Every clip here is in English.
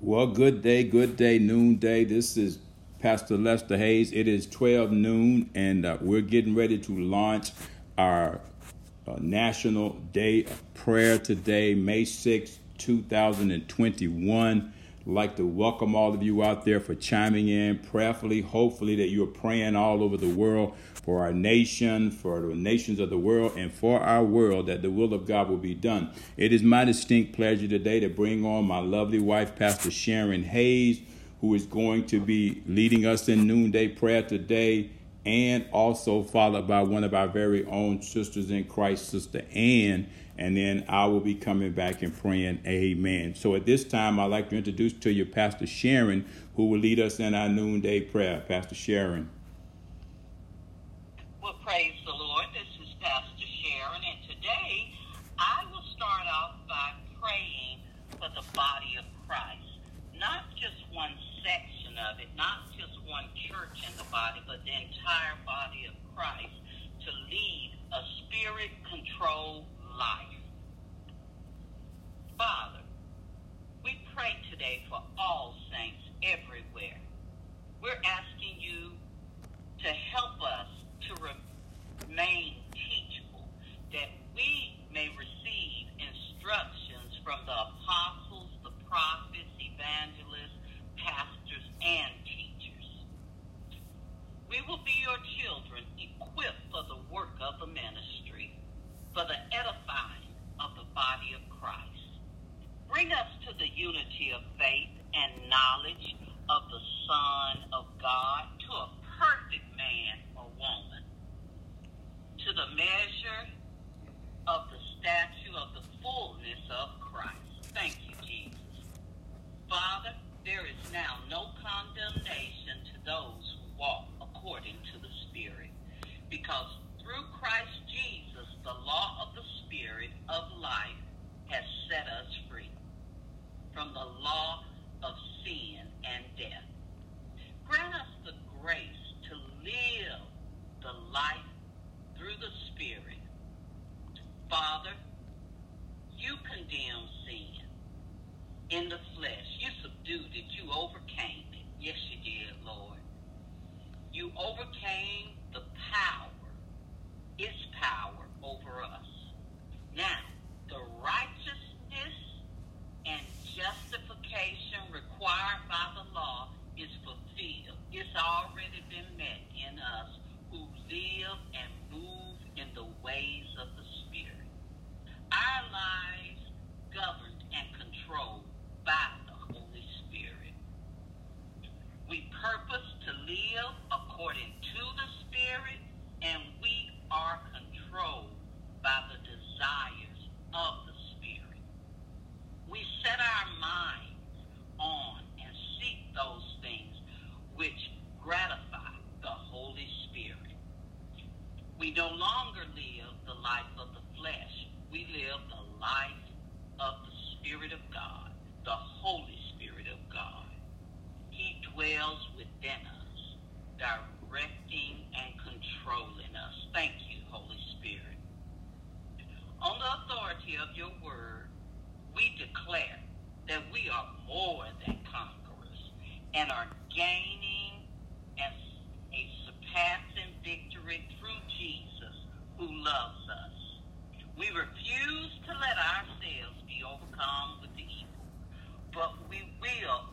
Well, good day, good day, noonday. This is Pastor Lester Hayes. It is 12 noon, and uh, we're getting ready to launch our uh, National Day of Prayer today, May 6, 2021 like to welcome all of you out there for chiming in prayerfully. Hopefully, that you are praying all over the world for our nation, for the nations of the world, and for our world that the will of God will be done. It is my distinct pleasure today to bring on my lovely wife, Pastor Sharon Hayes, who is going to be leading us in noonday prayer today. And also followed by one of our very own sisters in Christ, Sister Ann, and then I will be coming back and praying amen. So at this time, I'd like to introduce to you Pastor Sharon, who will lead us in our noonday prayer. Pastor Sharon. Well, praise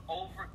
over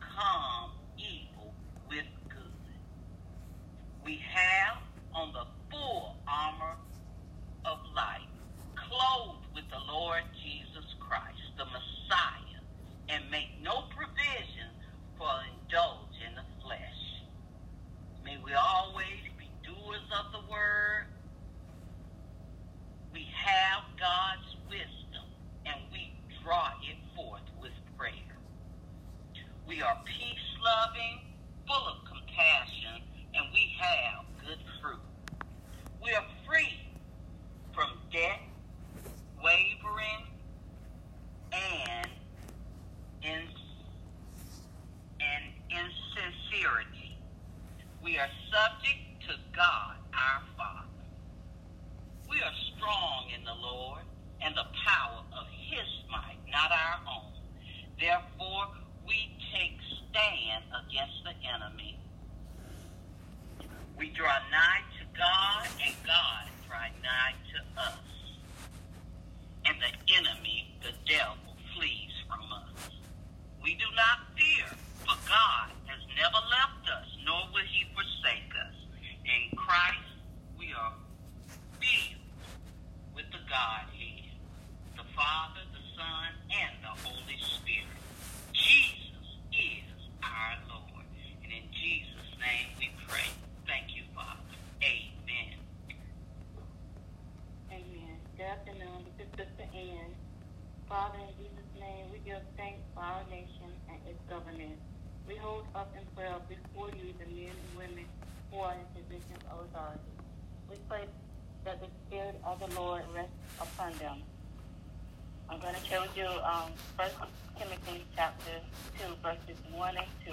I'm going to with you um, 1 Timothy chapter 2, verses 1 and 2.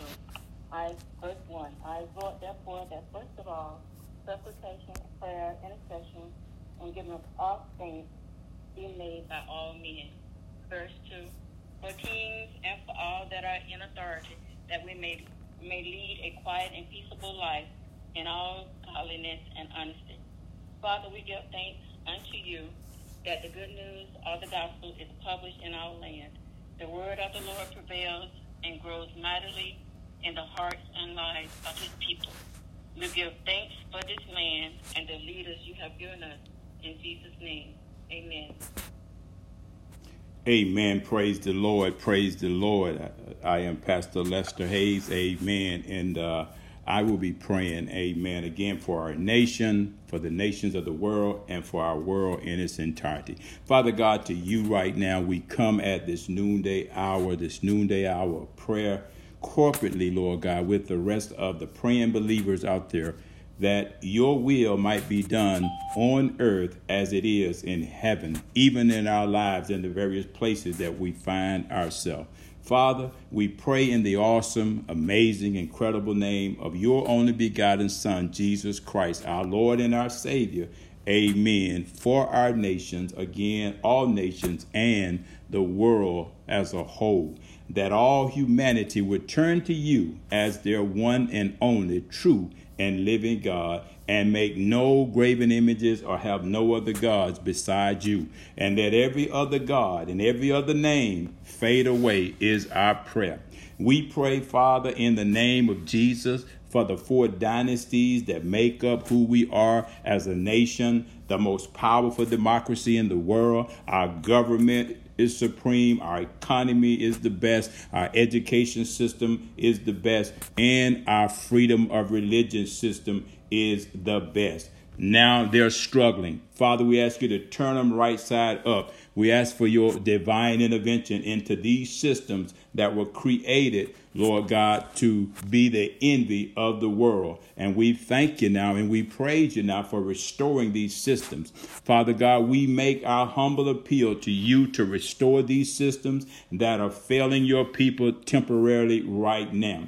I, verse 1. I exhort, therefore, that first of all, supplication, prayer, intercession, and giving of all things be made by all men. Verse 2. For kings and for all that are in authority, that we may, may lead a quiet and peaceable life in all godliness and honesty. Father, we give thanks unto you that the good news of the gospel is published in our land. The word of the Lord prevails and grows mightily in the hearts and lives of his people. We give thanks for this land and the leaders you have given us. In Jesus' name, amen. Amen. Praise the Lord. Praise the Lord. I, I am Pastor Lester Hayes. Amen. And uh, I will be praying, amen, again for our nation, for the nations of the world, and for our world in its entirety. Father God, to you right now, we come at this noonday hour, this noonday hour of prayer, corporately, Lord God, with the rest of the praying believers out there that your will might be done on earth as it is in heaven, even in our lives in the various places that we find ourselves. Father, we pray in the awesome, amazing, incredible name of your only begotten Son, Jesus Christ, our Lord and our Savior. Amen. For our nations, again, all nations, and the world as a whole, that all humanity would turn to you as their one and only true and living God, and make no graven images or have no other gods beside you, and that every other God and every other name fade away is our prayer. We pray, Father, in the name of Jesus, for the four dynasties that make up who we are as a nation, the most powerful democracy in the world, our government is supreme, our economy is the best, our education system is the best, and our freedom of religion system is the best. Now they're struggling. Father, we ask you to turn them right side up. We ask for your divine intervention into these systems that were created, Lord God, to be the envy of the world. And we thank you now and we praise you now for restoring these systems. Father God, we make our humble appeal to you to restore these systems that are failing your people temporarily right now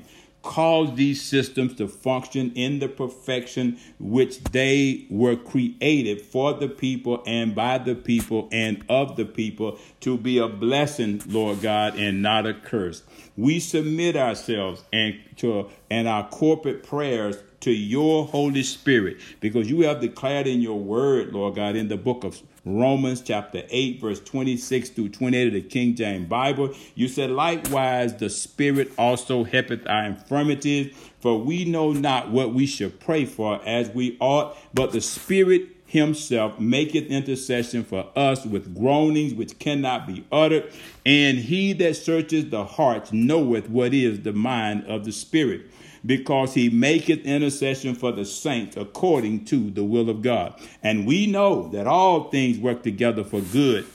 cause these systems to function in the perfection which they were created for the people and by the people and of the people to be a blessing, Lord God, and not a curse. We submit ourselves and to and our corporate prayers to your Holy Spirit because you have declared in your word, Lord God, in the book of Romans chapter 8, verse 26 through 28 of the King James Bible. You said, likewise, the Spirit also helpeth our infirmities, for we know not what we should pray for as we ought, but the Spirit himself maketh intercession for us with groanings which cannot be uttered. And he that searches the hearts knoweth what is the mind of the Spirit because he maketh intercession for the saints according to the will of God. And we know that all things work together for good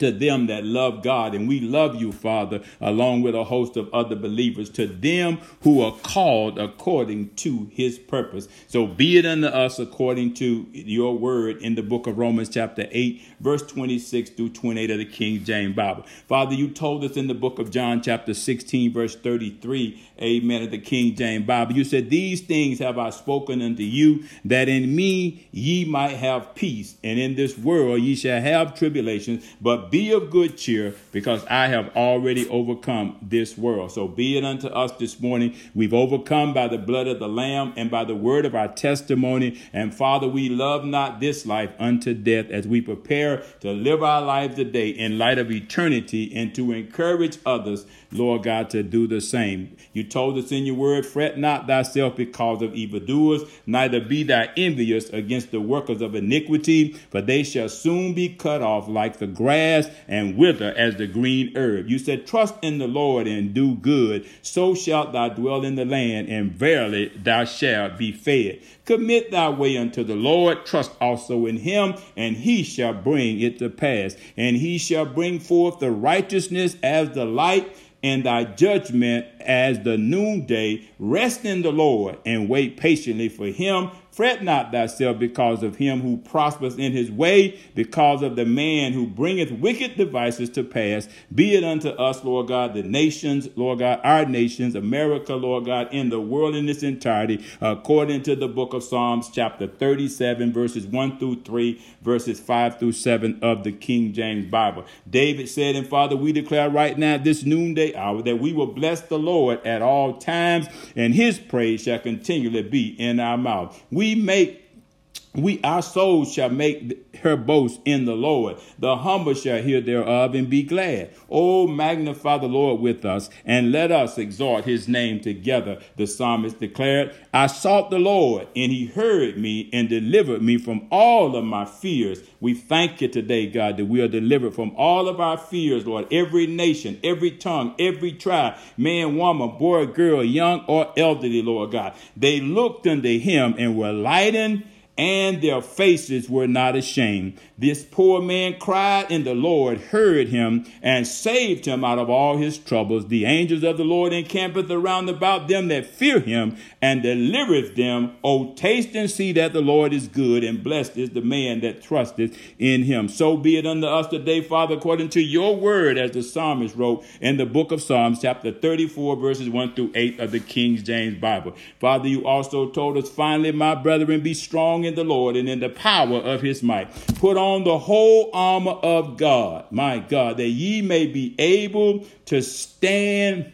to them that love God. And we love you, Father, along with a host of other believers, to them who are called according to his purpose. So be it unto us according to your word in the book of Romans, chapter 8, verse 26 through 28 of the King James Bible. Father, you told us in the book of John, chapter 16, verse 33, amen, of the King James Bible. You said, These things have I spoken unto you, that in me ye might have peace, and in this world ye shall have tribulations, but be of good cheer, because I have already overcome this world. So be it unto us this morning. We've overcome by the blood of the Lamb and by the word of our testimony. And Father, we love not this life unto death as we prepare to live our lives today in light of eternity and to encourage others, Lord God, to do the same. You told us in your word, fret not thyself because of evildoers, neither be thou envious against the workers of iniquity, for they shall soon be cut off like the grass and wither as the green herb. You said, Trust in the Lord and do good, so shalt thou dwell in the land, and verily thou shalt be fed. Commit thy way unto the Lord, trust also in him, and he shall bring it to pass. And he shall bring forth the righteousness as the light and thy judgment as the noonday. Rest in the Lord and wait patiently for him. Fret not thyself because of him who prospers in his way, because of the man who bringeth wicked devices to pass. Be it unto us, Lord God, the nations, Lord God, our nations, America, Lord God, in the world in its entirety, according to the book of Psalms, chapter 37, verses 1 through 3, verses 5 through 7 of the King James Bible. David said, And Father, we declare right now, this noonday hour, that we will bless the Lord at all times, and his praise shall continually be in our mouth. We make we our souls shall make her boast in the Lord. The humble shall hear thereof and be glad. Oh, magnify the Lord with us, and let us exalt his name together. The psalmist declared, I sought the Lord, and he heard me and delivered me from all of my fears. We thank you today, God, that we are delivered from all of our fears, Lord. Every nation, every tongue, every tribe, man, woman, boy, girl, young or elderly, Lord God. They looked unto him and were lightened and their faces were not ashamed. This poor man cried, and the Lord heard him and saved him out of all his troubles. The angels of the Lord encampeth around about them that fear him and delivereth them. O taste and see that the Lord is good, and blessed is the man that trusteth in him. So be it unto us today, Father, according to your word, as the psalmist wrote in the book of Psalms, chapter 34, verses 1 through 8 of the King James Bible. Father, you also told us, finally, my brethren, be strong in the Lord and in the power of his might. Put on the whole armor of God, my God, that ye may be able to stand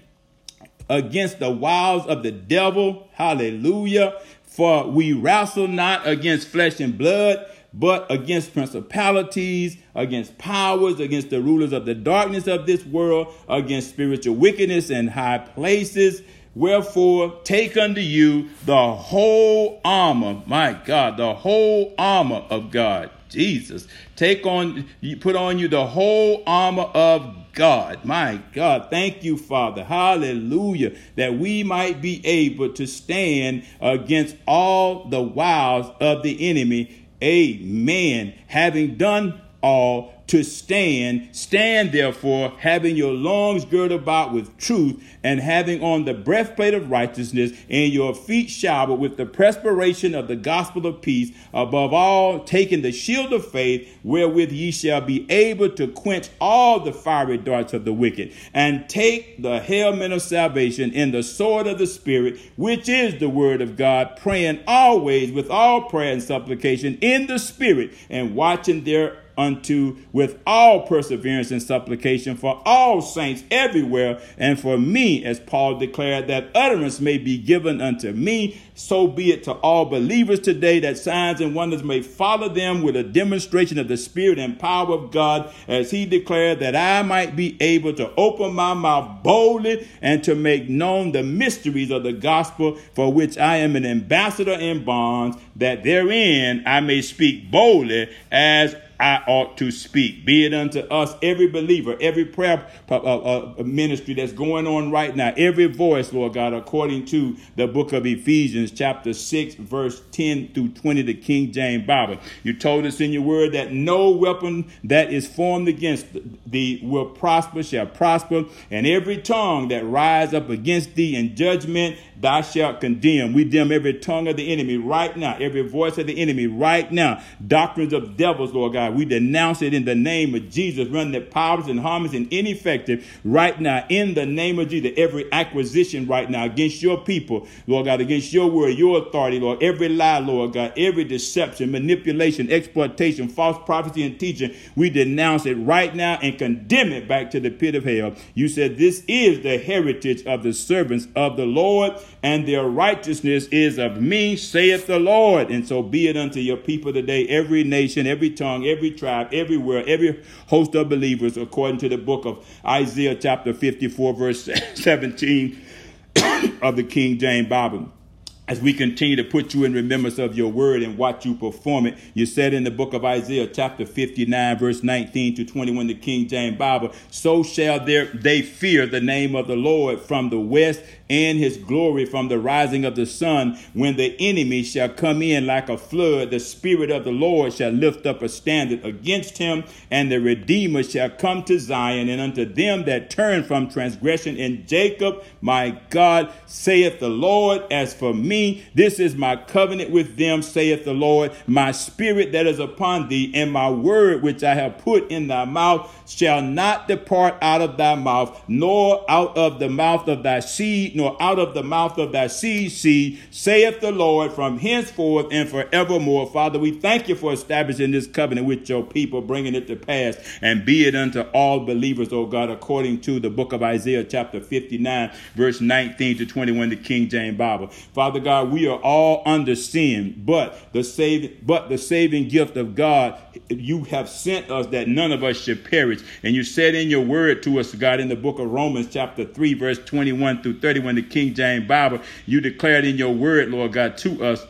against the wiles of the devil. Hallelujah. For we wrestle not against flesh and blood, but against principalities, against powers, against the rulers of the darkness of this world, against spiritual wickedness in high places. Wherefore, take unto you the whole armor, my God, the whole armor of God. Jesus. Take on, you put on you the whole armor of God. My God. Thank you, Father. Hallelujah. That we might be able to stand against all the wiles of the enemy. Amen. Having done all to stand. Stand therefore, having your loins girded about with truth, and having on the breastplate of righteousness, and your feet showered with the perspiration of the gospel of peace. Above all, taking the shield of faith, wherewith ye shall be able to quench all the fiery darts of the wicked, and take the helmet of salvation and the sword of the Spirit, which is the word of God, praying always with all prayer and supplication in the Spirit, and watching there unto with all perseverance and supplication for all saints everywhere, and for me, as Paul declared, that utterance may be given unto me. So be it to all believers today that signs and wonders may follow them with a demonstration of the Spirit and power of God, as he declared that I might be able to open my mouth boldly and to make known the mysteries of the gospel, for which I am an ambassador in bonds, that therein I may speak boldly as I ought to speak. Be it unto us, every believer, every prayer uh, uh, ministry that's going on right now, every voice, Lord God, according to the book of Ephesians, chapter 6, verse 10 through 20, the King James Bible. You told us in your word that no weapon that is formed against thee will prosper, shall prosper, and every tongue that rise up against thee in judgment, thou shalt condemn. We dim every tongue of the enemy right now, every voice of the enemy right now, doctrines of devils, Lord God. We denounce it in the name of Jesus, run that powers and harmless and ineffective right now in the name of Jesus. Every acquisition right now against your people, Lord God, against your word, your authority, Lord, every lie, Lord God, every deception, manipulation, exploitation, false prophecy, and teaching, we denounce it right now and condemn it back to the pit of hell. You said this is the heritage of the servants of the Lord, and their righteousness is of me, saith the Lord. And so be it unto your people today, every nation, every tongue, every tribe, everywhere, every host of believers, according to the book of Isaiah chapter 54, verse 17 of the King James Bible as we continue to put you in remembrance of your word and watch you perform it. You said in the book of Isaiah, chapter 59, verse 19 to 21, the King James Bible, so shall there, they fear the name of the Lord from the west and his glory from the rising of the sun. When the enemy shall come in like a flood, the Spirit of the Lord shall lift up a standard against him, and the Redeemer shall come to Zion, and unto them that turn from transgression in Jacob, my God, saith the Lord, as for me, this is my covenant with them, saith the Lord, my spirit that is upon thee, and my word which I have put in thy mouth shall not depart out of thy mouth, nor out of the mouth of thy seed nor out of the mouth of thy seed seed, saith the Lord, from henceforth and forevermore. Father, we thank you for establishing this covenant with your people, bringing it to pass, and be it unto all believers, O God, according to the book of Isaiah, chapter 59, verse 19 to 21, the King James Bible. Father God, we are all under sin, but the saving, but the saving gift of God you have sent us that none of us should perish. And you said in your word to us, God, in the book of Romans, chapter 3, verse 21 through 31, the King James Bible, you declared in your word, Lord God, to us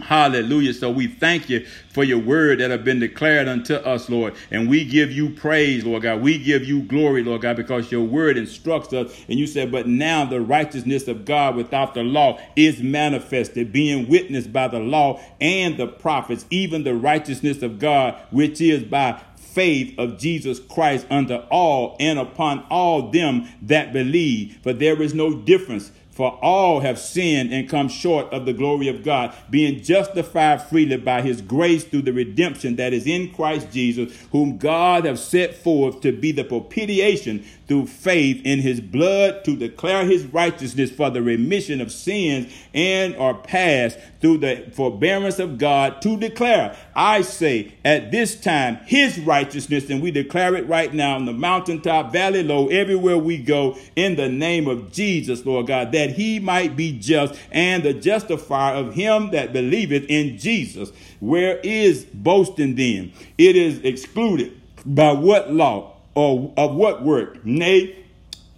Hallelujah. So we thank you for your word that have been declared unto us, Lord. And we give you praise, Lord God. We give you glory, Lord God, because your word instructs us. And you said, but now the righteousness of God without the law is manifested, being witnessed by the law and the prophets, even the righteousness of God, which is by faith of Jesus Christ unto all and upon all them that believe. For there is no difference for all have sinned and come short of the glory of God, being justified freely by his grace through the redemption that is in Christ Jesus, whom God have set forth to be the propitiation through faith in his blood to declare his righteousness for the remission of sins and are passed through the forbearance of God to declare, I say, at this time, his righteousness, and we declare it right now on the mountaintop, valley low, everywhere we go, in the name of Jesus, Lord God, that he might be just and the justifier of him that believeth in Jesus. Where is boasting then? It is excluded. By what law? or of what work? Nay,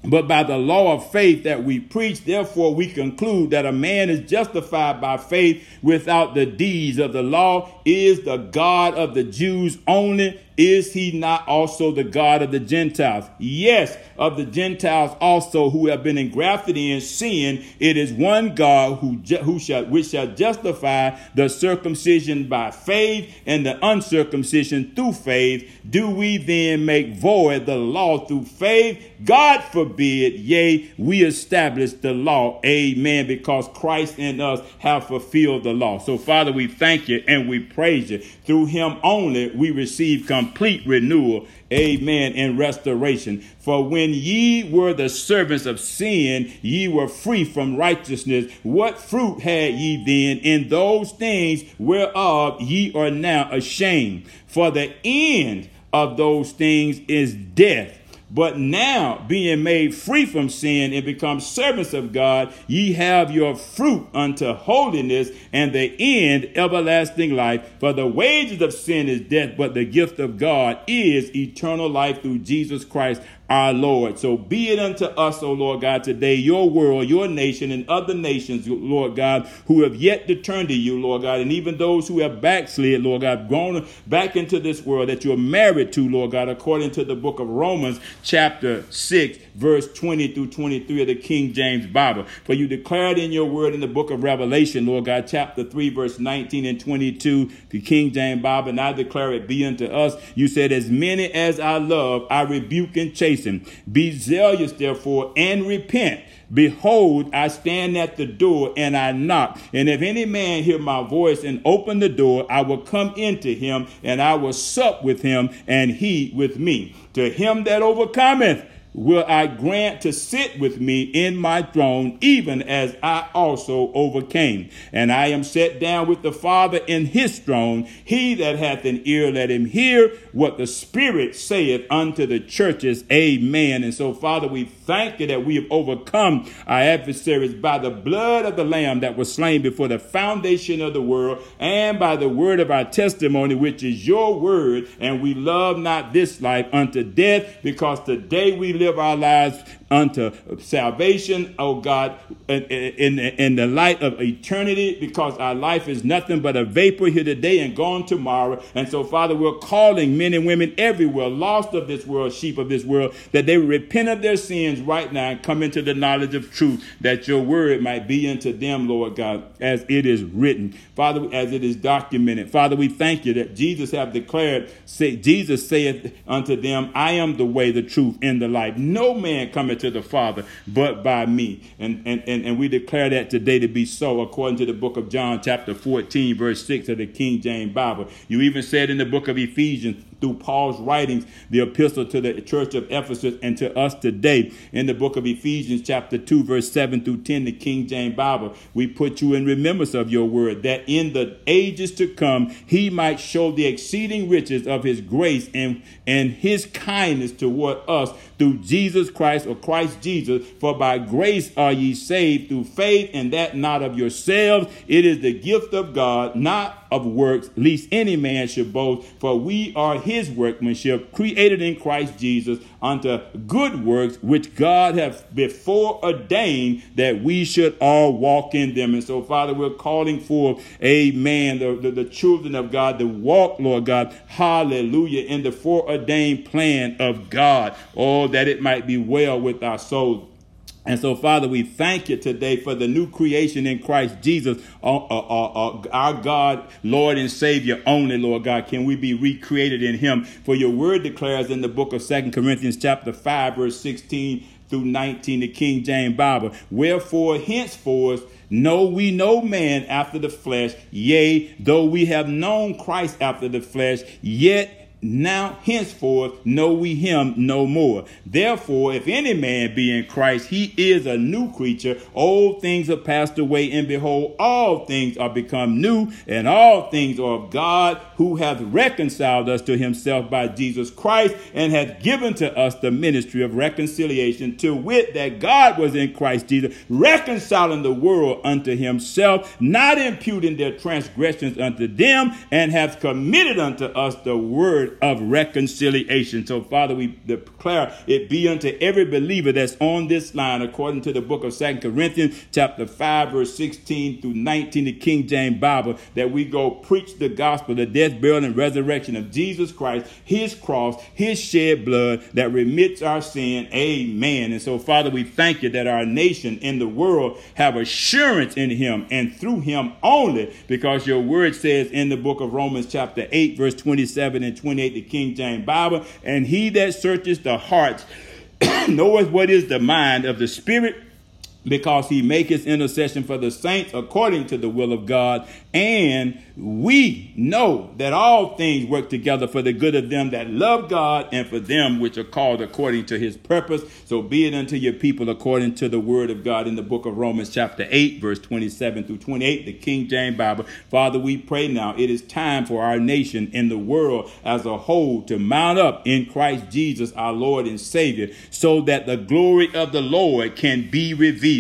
but by the law of faith that we preach, therefore we conclude that a man is justified by faith without the deeds of the law. Is the God of the Jews only? Is he not also the God of the Gentiles? Yes, of the Gentiles also who have been engrafted in sin. It is one God who, who shall, which shall justify the circumcision by faith and the uncircumcision through faith. Do we then make void the law through faith? God forbid. Yea, we establish the law. Amen. Because Christ in us have fulfilled the law. So Father, we thank you and we praise you. Through him only we receive complete renewal. Amen. And restoration. For when ye were the servants of sin, ye were free from righteousness. What fruit had ye then in those things whereof ye are now ashamed? For the end of those things is death. But now, being made free from sin and become servants of God, ye have your fruit unto holiness, and the end everlasting life. For the wages of sin is death, but the gift of God is eternal life through Jesus Christ our Lord. So be it unto us, O Lord God, today, your world, your nation, and other nations, Lord God, who have yet to turn to you, Lord God, and even those who have backslid, Lord God, gone back into this world that you're married to, Lord God, according to the book of Romans, chapter 6, verse 20 through 23 of the King James Bible. For you declared in your word in the book of Revelation, Lord God, chapter 3, verse 19 and 22, the King James Bible, and I declare it be unto us. You said, As many as I love, I rebuke and chase chasten. Be zealous, therefore, and repent. Behold, I stand at the door and I knock. And if any man hear my voice and open the door, I will come into him and I will sup with him and he with me. To him that overcometh, will I grant to sit with me in my throne, even as I also overcame. And I am set down with the Father in his throne. He that hath an ear, let him hear what the Spirit saith unto the churches. Amen. And so, Father, we thank you that we have overcome our adversaries by the blood of the Lamb that was slain before the foundation of the world and by the word of our testimony, which is your word. And we love not this life unto death because today we live live our lives unto salvation, oh God, in, in, in, the light of eternity, because our life is nothing but a vapor here today and gone tomorrow. And so, Father, we're calling men and women everywhere, lost of this world, sheep of this world, that they repent of their sins right now and come into the knowledge of truth, that your word might be unto them, Lord God, as it is written. Father, as it is documented. Father, we thank you that Jesus have declared, say, Jesus saith unto them, I am the way, the truth, and the life. No man cometh to the Father but by me. And, and, and, and we declare that today to be so according to the book of John, chapter 14, verse 6 of the King James Bible. You even said in the book of Ephesians, through Paul's writings, the epistle to the church of Ephesus and to us today in the book of Ephesians, chapter 2, verse 7 through 10, the King James Bible. We put you in remembrance of your word, that in the ages to come he might show the exceeding riches of his grace and, and his kindness toward us through Jesus Christ or Christ Jesus. For by grace are ye saved through faith, and that not of yourselves. It is the gift of God, not of works, lest any man should boast. For we are his workmanship, created in Christ Jesus unto good works, which God hath before ordained that we should all walk in them. And so, Father, we're calling for, amen, the, the, the children of God to walk, Lord God, hallelujah, in the foreordained plan of God. Oh, that it might be well with our souls. And so, Father, we thank you today for the new creation in Christ Jesus, uh, uh, uh, our God, Lord and Savior only, Lord God. Can we be recreated in Him? For your word declares in the book of Second Corinthians, chapter 5, verse 16 through 19, the King James Bible. Wherefore, henceforth, know we no man after the flesh, yea, though we have known Christ after the flesh, yet now henceforth know we him no more. Therefore, if any man be in Christ, he is a new creature. Old things are passed away, and behold, all things are become new, and all things are of God, who hath reconciled us to himself by Jesus Christ, and hath given to us the ministry of reconciliation, to wit, that God was in Christ Jesus, reconciling the world unto himself, not imputing their transgressions unto them, and hath committed unto us the word of reconciliation. So, Father, we declare it be unto every believer that's on this line, according to the book of Second Corinthians, chapter 5, verse 16 through 19, the King James Bible, that we go preach the gospel, the death, burial, and resurrection of Jesus Christ, his cross, his shed blood that remits our sin. Amen. And so, Father, we thank you that our nation and the world have assurance in him and through him only, because your word says in the book of Romans, chapter 8, verse 27 and 28. 28, the King James Bible. And he that searches the hearts knoweth what is the mind of the Spirit because he maketh intercession for the saints according to the will of God. And we know that all things work together for the good of them that love God and for them which are called according to his purpose. So be it unto your people according to the word of God in the book of Romans, chapter 8, verse 27 through 28, the King James Bible. Father, we pray now it is time for our nation and the world as a whole to mount up in Christ Jesus, our Lord and Savior, so that the glory of the Lord can be revealed.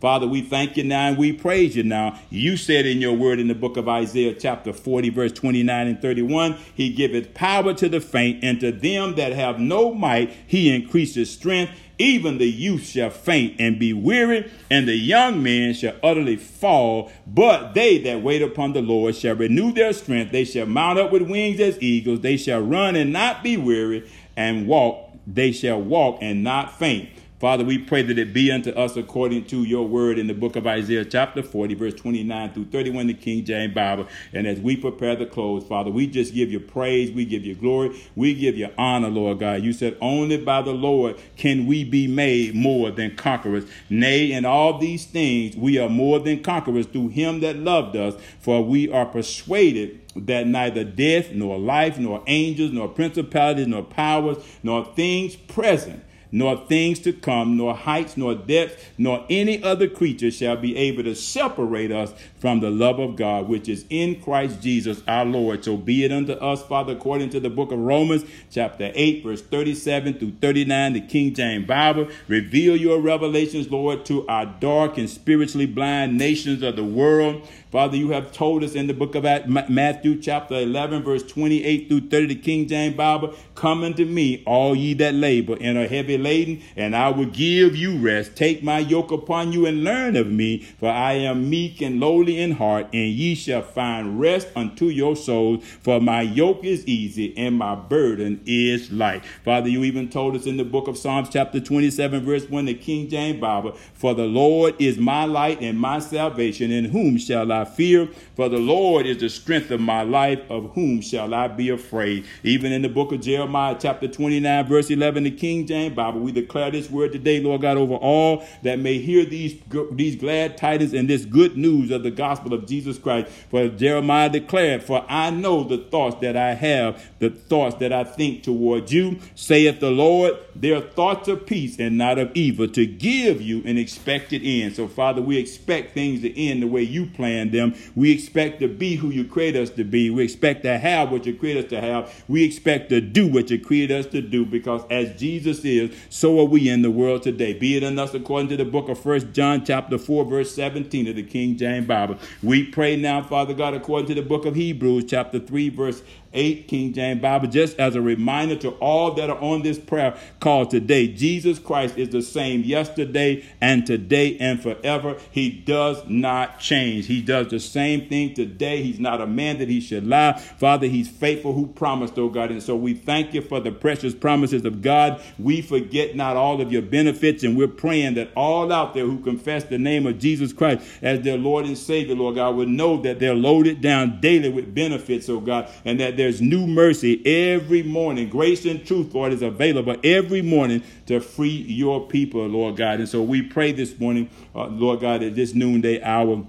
Father, we thank you now and we praise you now. You said in your word in the book of Isaiah, chapter 40, verse 29 and 31, He giveth power to the faint, and to them that have no might, He increases strength. Even the youth shall faint and be weary, and the young men shall utterly fall. But they that wait upon the Lord shall renew their strength. They shall mount up with wings as eagles. They shall run and not be weary, and walk. They shall walk and not faint. Father, we pray that it be unto us according to your word in the book of Isaiah, chapter 40, verse 29 through 31, the King James Bible. And as we prepare the close, Father, we just give you praise, we give you glory, we give you honor, Lord God. You said, Only by the Lord can we be made more than conquerors. Nay, in all these things, we are more than conquerors through him that loved us, for we are persuaded that neither death, nor life, nor angels, nor principalities, nor powers, nor things present nor things to come, nor heights, nor depths, nor any other creature shall be able to separate us from the love of God, which is in Christ Jesus our Lord. So be it unto us, Father, according to the book of Romans, chapter 8, verse 37 through 39, the King James Bible. Reveal your revelations, Lord, to our dark and spiritually blind nations of the world. Father, you have told us in the book of Matthew, chapter 11, verse 28 through 30, the King James Bible, Come unto me, all ye that labor and are heavy laden, and I will give you rest. Take my yoke upon you and learn of me, for I am meek and lowly in heart, and ye shall find rest unto your souls. For my yoke is easy and my burden is light. Father, you even told us in the book of Psalms, chapter 27, verse 1, the King James Bible, For the Lord is my light and my salvation, in whom shall I fear? For the Lord is the strength of my life, of whom shall I be afraid? Even in the book of Jeremiah, chapter 29, verse 11, the King James Bible. We declare this word today, Lord God, over all that may hear these, these glad tidings and this good news of the gospel of Jesus Christ. For Jeremiah declared, For I know the thoughts that I have, the thoughts that I think toward you, saith the Lord, they are thoughts of peace and not of evil, to give you an expected end. So, Father, we expect things to end the way you planned them. We expect to be who you create us to be. We expect to have what you create us to have. We expect to do what you created us to do because as Jesus is, so are we in the world today. Be it in us according to the book of First John chapter 4 verse 17 of the King James Bible. We pray now, Father God, according to the book of Hebrews chapter 3 verse 8 King James Bible, just as a reminder to all that are on this prayer call today. Jesus Christ is the same yesterday and today and forever. He does not change. He does the same thing today. He's not a man that he should lie. Father, he's faithful who promised, oh God. And so we thank you for the precious promises of God. We forget not all of your benefits, and we're praying that all out there who confess the name of Jesus Christ as their Lord and Savior, Lord God, would know that they're loaded down daily with benefits, oh God, and that there's new mercy every morning. Grace and truth, Lord, is available every morning to free your people, Lord God. And so we pray this morning, uh, Lord God, at this noonday hour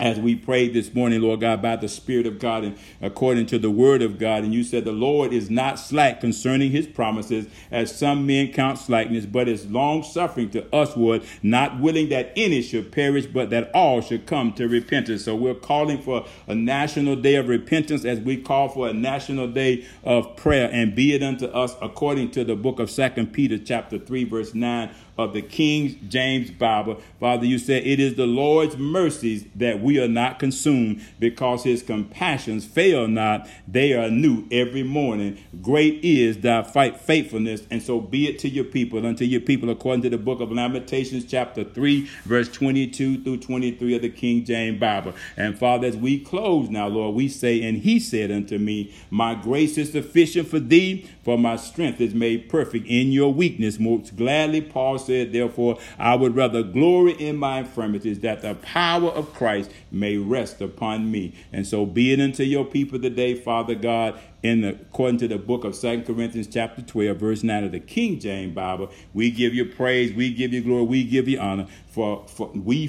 as we prayed this morning, Lord God, by the Spirit of God and according to the Word of God. And you said the Lord is not slack concerning his promises, as some men count slackness, but is long suffering to usward, not willing that any should perish, but that all should come to repentance. So we're calling for a national day of repentance as we call for a national day of prayer. And be it unto us according to the book of Second Peter, chapter 3, verse 9 of the King James Bible. Father, you said it is the Lord's mercies that we are not consumed because his compassions fail not. They are new every morning. Great is thy fight faithfulness. And so be it to your people, unto your people, according to the book of Lamentations, chapter 3, verse 22 through 23 of the King James Bible. And Father, as we close now, Lord, we say, And he said unto me, My grace is sufficient for thee, for my strength is made perfect in your weakness. Most gladly, Paul said, Therefore, I would rather glory in my infirmities, that the power of Christ may rest upon me. And so be it unto your people today, Father God, in the, according to the book of Second Corinthians chapter 12, verse 9 of the King James Bible. We give you praise, we give you glory, we give you honor. For, for we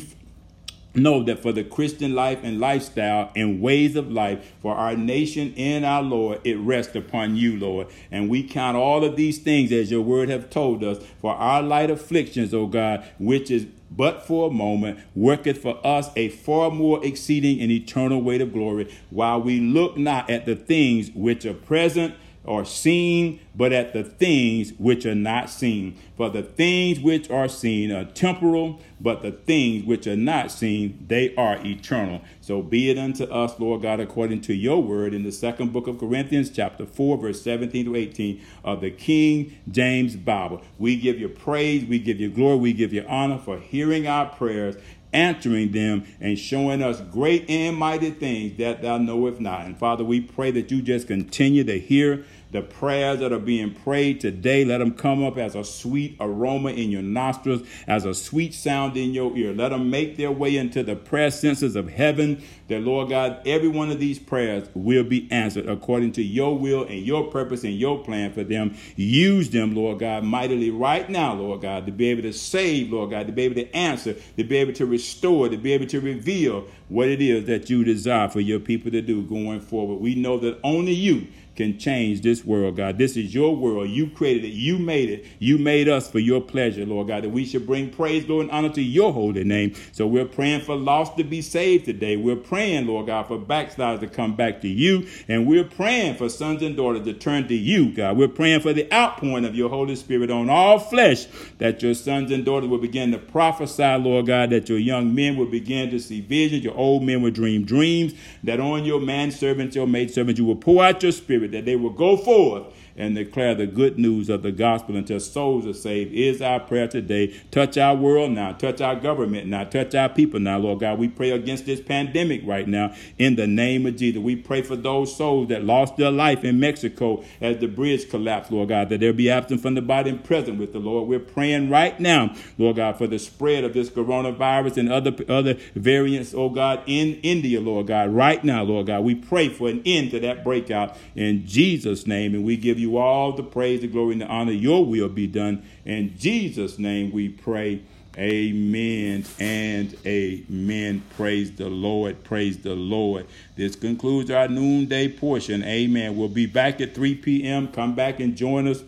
know that for the Christian life and lifestyle and ways of life, for our nation and our Lord, it rests upon you, Lord. And we count all of these things as your word have told us for our light afflictions, O God, which is but for a moment, worketh for us a far more exceeding and eternal weight of glory, while we look not at the things which are present or seen, but at the things which are not seen. For the things which are seen are temporal, but the things which are not seen, they are eternal. So be it unto us, Lord God, according to your word in the second book of Corinthians, chapter 4, verse 17 to 18 of the King James Bible. We give you praise, we give you glory, we give you honor for hearing our prayers answering them and showing us great and mighty things that thou knowest not. And Father, we pray that you just continue to hear The prayers that are being prayed today, let them come up as a sweet aroma in your nostrils, as a sweet sound in your ear. Let them make their way into the prayer senses of heaven. That, Lord God, every one of these prayers will be answered according to your will and your purpose and your plan for them. Use them, Lord God, mightily right now, Lord God, to be able to save, Lord God, to be able to answer, to be able to restore, to be able to reveal what it is that you desire for your people to do going forward. We know that only you can change this world, God. This is your world. You created it. You made it. You made us for your pleasure, Lord God, that we should bring praise, glory, and honor to your holy name. So we're praying for lost to be saved today. We're praying, Lord God, for backsliders to come back to you. And we're praying for sons and daughters to turn to you, God. We're praying for the outpouring of your Holy Spirit on all flesh, that your sons and daughters will begin to prophesy, Lord God, that your young men will begin to see visions, your old men will dream dreams, that on your manservants, your maidservants, you will pour out your spirit Spirit, that they will go forth and declare the good news of the gospel until souls are saved is our prayer today. Touch our world now, touch our government now, touch our people now, Lord God. We pray against this pandemic right now in the name of Jesus. We pray for those souls that lost their life in Mexico as the bridge collapsed, Lord God, that they'll be absent from the body and present with the Lord. We're praying right now, Lord God, for the spread of this coronavirus and other other variants, oh God, in India, Lord God. Right now, Lord God, we pray for an end to that breakout in Jesus' name, and we give you all the praise, the glory, and the honor. Your will be done. In Jesus' name we pray. Amen and amen. Praise the Lord. Praise the Lord. This concludes our noonday portion. Amen. We'll be back at 3 p.m. Come back and join us.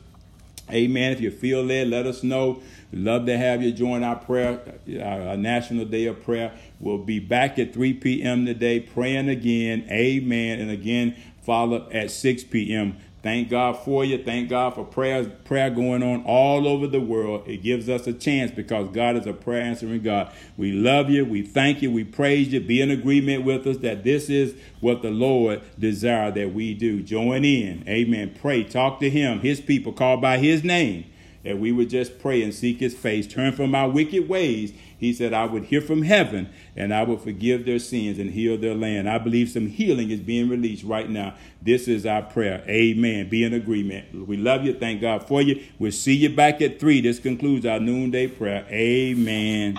Amen. If you feel led, let us know. Love to have you join our prayer, uh, our National Day of Prayer. We'll be back at 3 p.m. today, praying again. Amen. And again, follow up at 6 p.m. Thank God for you. Thank God for prayers, prayer going on all over the world. It gives us a chance because God is a prayer answering God. We love you. We thank you. We praise you. Be in agreement with us that this is what the Lord desires that we do. Join in. Amen. Pray. Talk to Him. His people called by His name. That we would just pray and seek His face. Turn from our wicked ways he said, I would hear from heaven and I would forgive their sins and heal their land. I believe some healing is being released right now. This is our prayer. Amen. Be in agreement. We love you. Thank God for you. We'll see you back at three. This concludes our noonday prayer. Amen.